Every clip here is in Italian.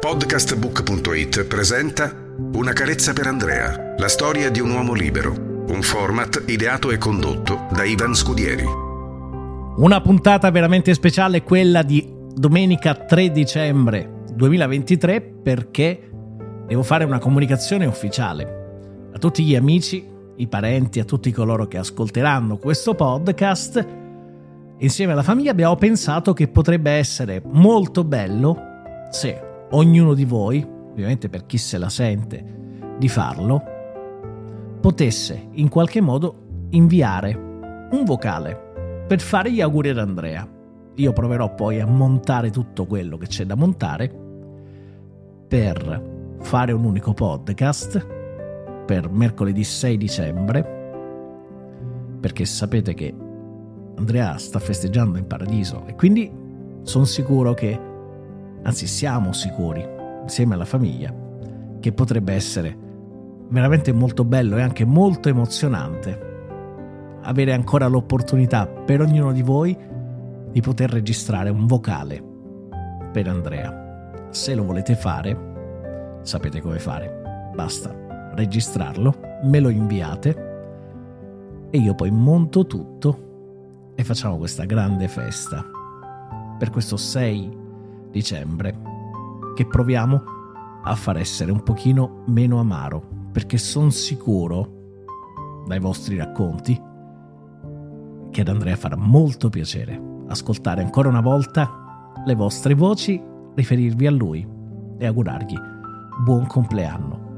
Podcastbook.it presenta Una carezza per Andrea, la storia di un uomo libero, un format ideato e condotto da Ivan Scudieri. Una puntata veramente speciale, quella di domenica 3 dicembre 2023, perché devo fare una comunicazione ufficiale a tutti gli amici, i parenti, a tutti coloro che ascolteranno questo podcast. Insieme alla famiglia abbiamo pensato che potrebbe essere molto bello se ognuno di voi, ovviamente per chi se la sente di farlo, potesse in qualche modo inviare un vocale per fare gli auguri ad Andrea. Io proverò poi a montare tutto quello che c'è da montare per fare un unico podcast per mercoledì 6 dicembre perché sapete che Andrea sta festeggiando in paradiso e quindi sono sicuro che anzi siamo sicuri, insieme alla famiglia, che potrebbe essere veramente molto bello e anche molto emozionante avere ancora l'opportunità per ognuno di voi di poter registrare un vocale per Andrea. Se lo volete fare, sapete come fare. Basta registrarlo, me lo inviate e io poi monto tutto e facciamo questa grande festa per questo 6 dicembre, che proviamo a far essere un pochino meno amaro, perché sono sicuro, dai vostri racconti, che ad Andrea farà molto piacere ascoltare ancora una volta le vostre voci, riferirvi a lui e augurargli buon compleanno.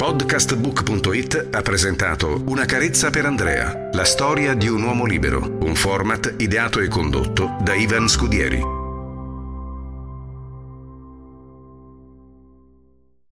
Podcastbook.it ha presentato Una carezza per Andrea, la storia di un uomo libero, un format ideato e condotto da Ivan Scudieri.